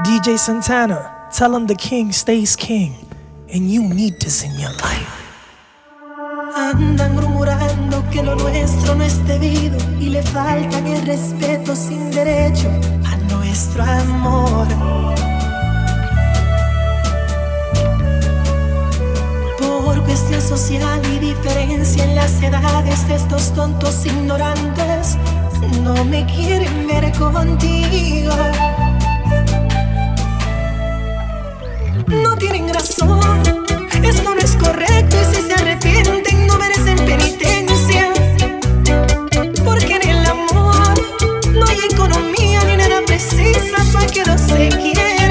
DJ Santana, tell him the king stays king, and you need this in your life. Andan murmurando que lo nuestro no es debido y le faltan el respeto sin derecho a nuestro amor. Por cuestión social y diferencia en las edades de estos tontos ignorantes, no me quieren ver contigo. No tienen razón, esto no es correcto y si se arrepienten no merecen penitencia. Porque en el amor no hay economía ni nada precisa para que no se quieran.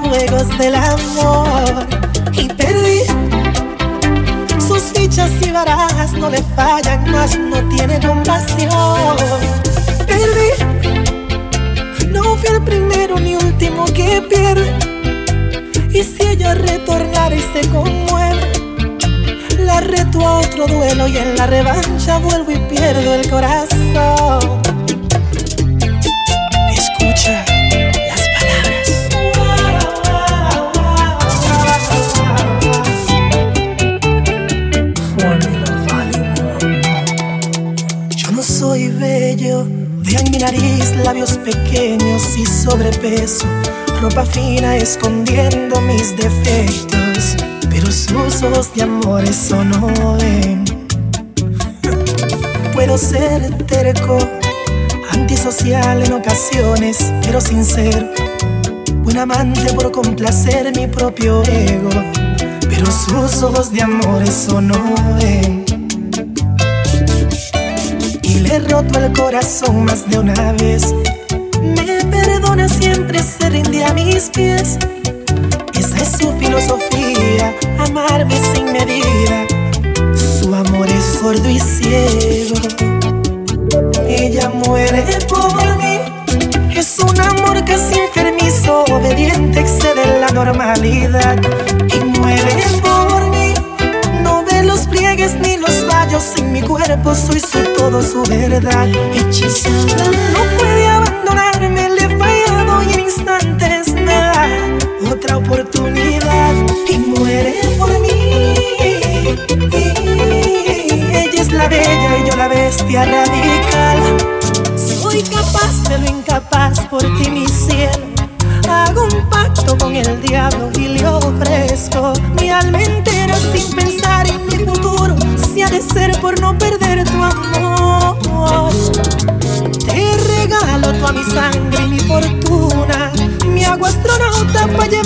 Juegos del amor. Y perdí, sus fichas y barajas no le fallan, más no tiene compasión. Perdí, no fui el primero ni último que pierde. Y si ella retornara y se conmueve, la reto a otro duelo y en la revancha vuelvo y pierdo el corazón. Sobrepeso. Ropa fina escondiendo mis defectos, pero sus ojos de amor eso no ven. Puedo ser terco, antisocial en ocasiones, pero sincero. Un amante por complacer mi propio ego, pero sus ojos de amor eso no ven. Y le he roto el corazón más de una vez. Siempre, se rinde a mis pies. Esa es su filosofía, amarme sin medida. Su amor es sordo y ciego. Ella muere por mí. Es un amor casi enfermizo, obediente, excede la normalidad. Y muere por mí. No ve los pliegues ni los fallos en mi cuerpo, soy su todo, su verdad. Hechizada, no puede oportunidad y muere por mí. Ella es la bella y yo la bestia radical. Soy capaz de lo incapaz por ti, mi cielo. Hago un pacto con el diablo y le ofrezco mi alma entera sin pensar en mi futuro. Si ha de ser por no perder tu amor, te regalo toda mi sangre y mi fortuna. Mi agua astronauta para llevar.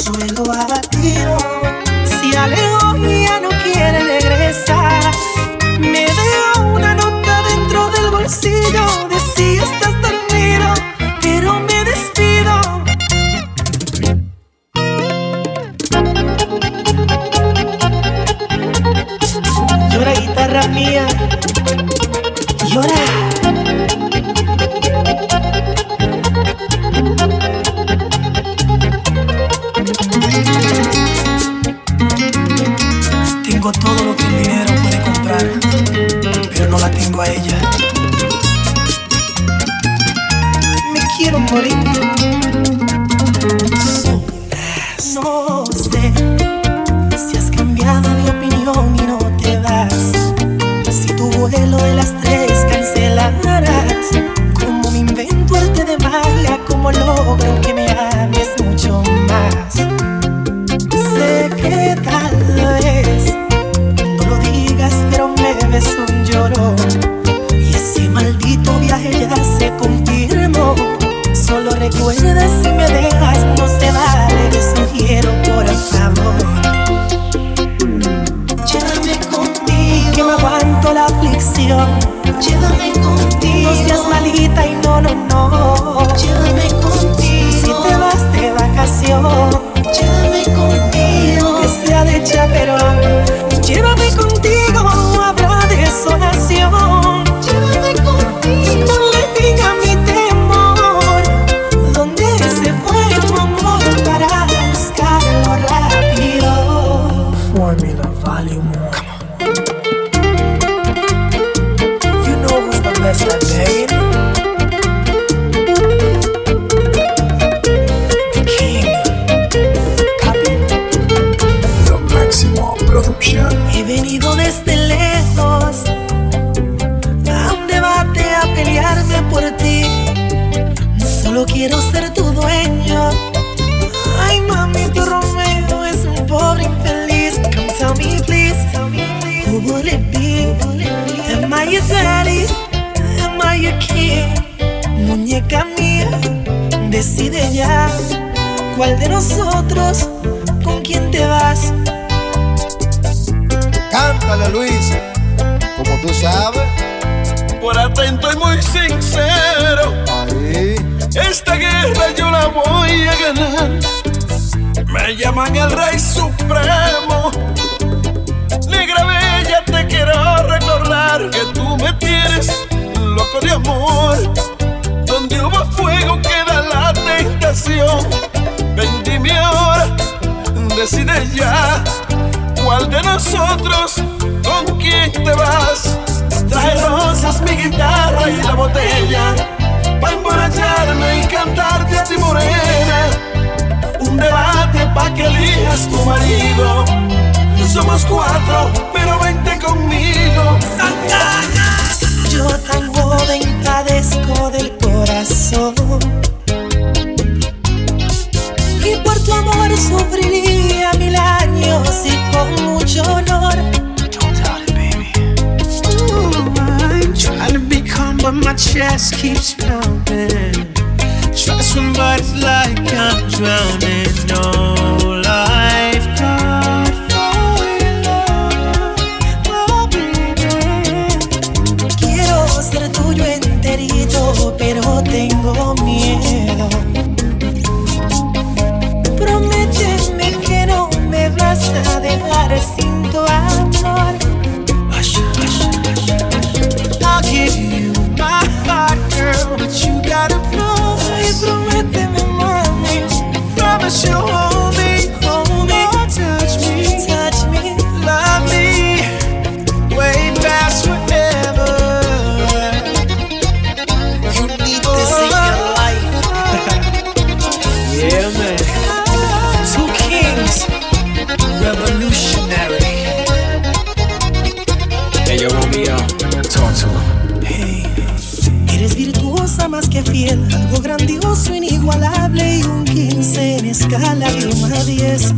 Suelo abatido, aflicción. Llévame contigo. No seas malita y no, no, no. Llévame contigo. Si te vas de vacación. Llévame contigo. Que sea de chaperón. Llévame contigo. Decide ya. ¿Cuál de nosotros con quién te vas? Cántale, Luis. Como tú sabes. Por atento y muy sincero, Ahí. esta guerra yo la voy a ganar. Me llaman el Rey Supremo. Negra Bella, te quiero recordar que tú me tienes loco de amor. Tentación. Ven, dime ahora, decide ya. ¿Cuál de nosotros con quién te vas? Trae rosas, mi guitarra y la botella. Pa' emborracharme y cantarte a ti morena. Un debate pa' que elijas tu marido. Somos cuatro, pero vente conmigo. Yo tan joven padezco del corazón but my chest keeps pounding Try to but it's like I'm drowning. No life lifeguard for your love. Oh, baby. Quiero ser tuyo enterito, pero tengo miedo. A 10.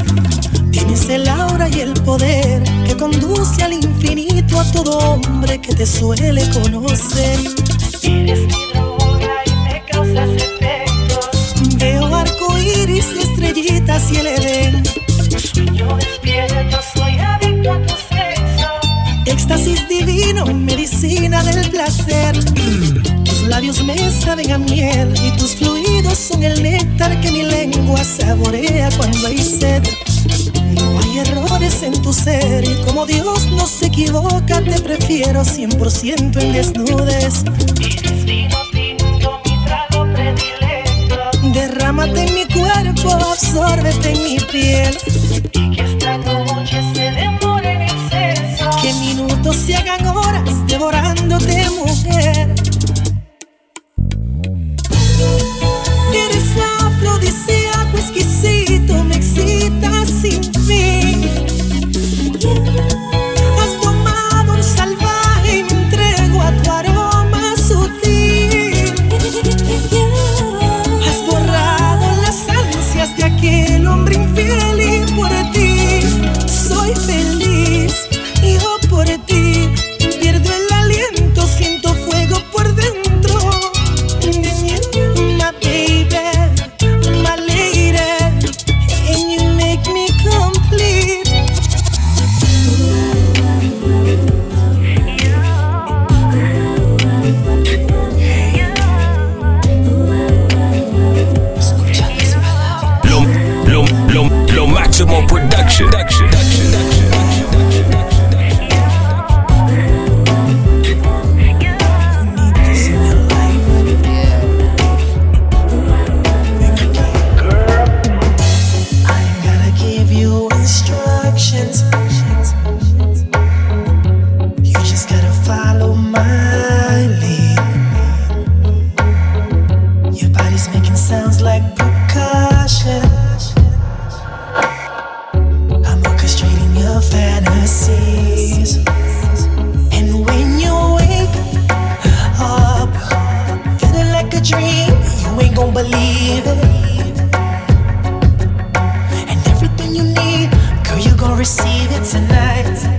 Tienes el aura y el poder que conduce al infinito a todo hombre que te suele conocer. Eres mi droga y me causas efectos. Veo arco iris y estrellitas y el Edén. Sueño despierto, soy adicto a tu sexo. Éxtasis divino, medicina del placer. Tus labios me saben a miel y tus fluidos son el saborea cuando hay sed. No hay errores en tu ser y como Dios no se equivoca, te prefiero 100% en desnudez. Eres vino tinto, mi trago predilecto. Derrámate en mi cuerpo, absórbete en mi piel. Y que esta noche se demore en exceso. Que minutos se hagan horas production. Receive it tonight.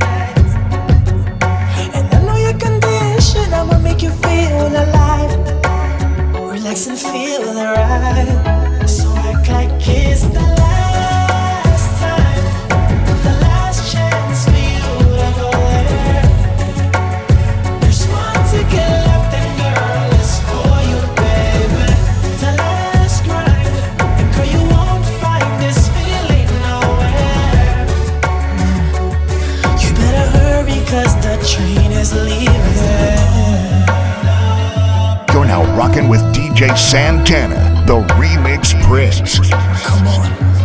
DJ Santana, the Remix Prince. Come on.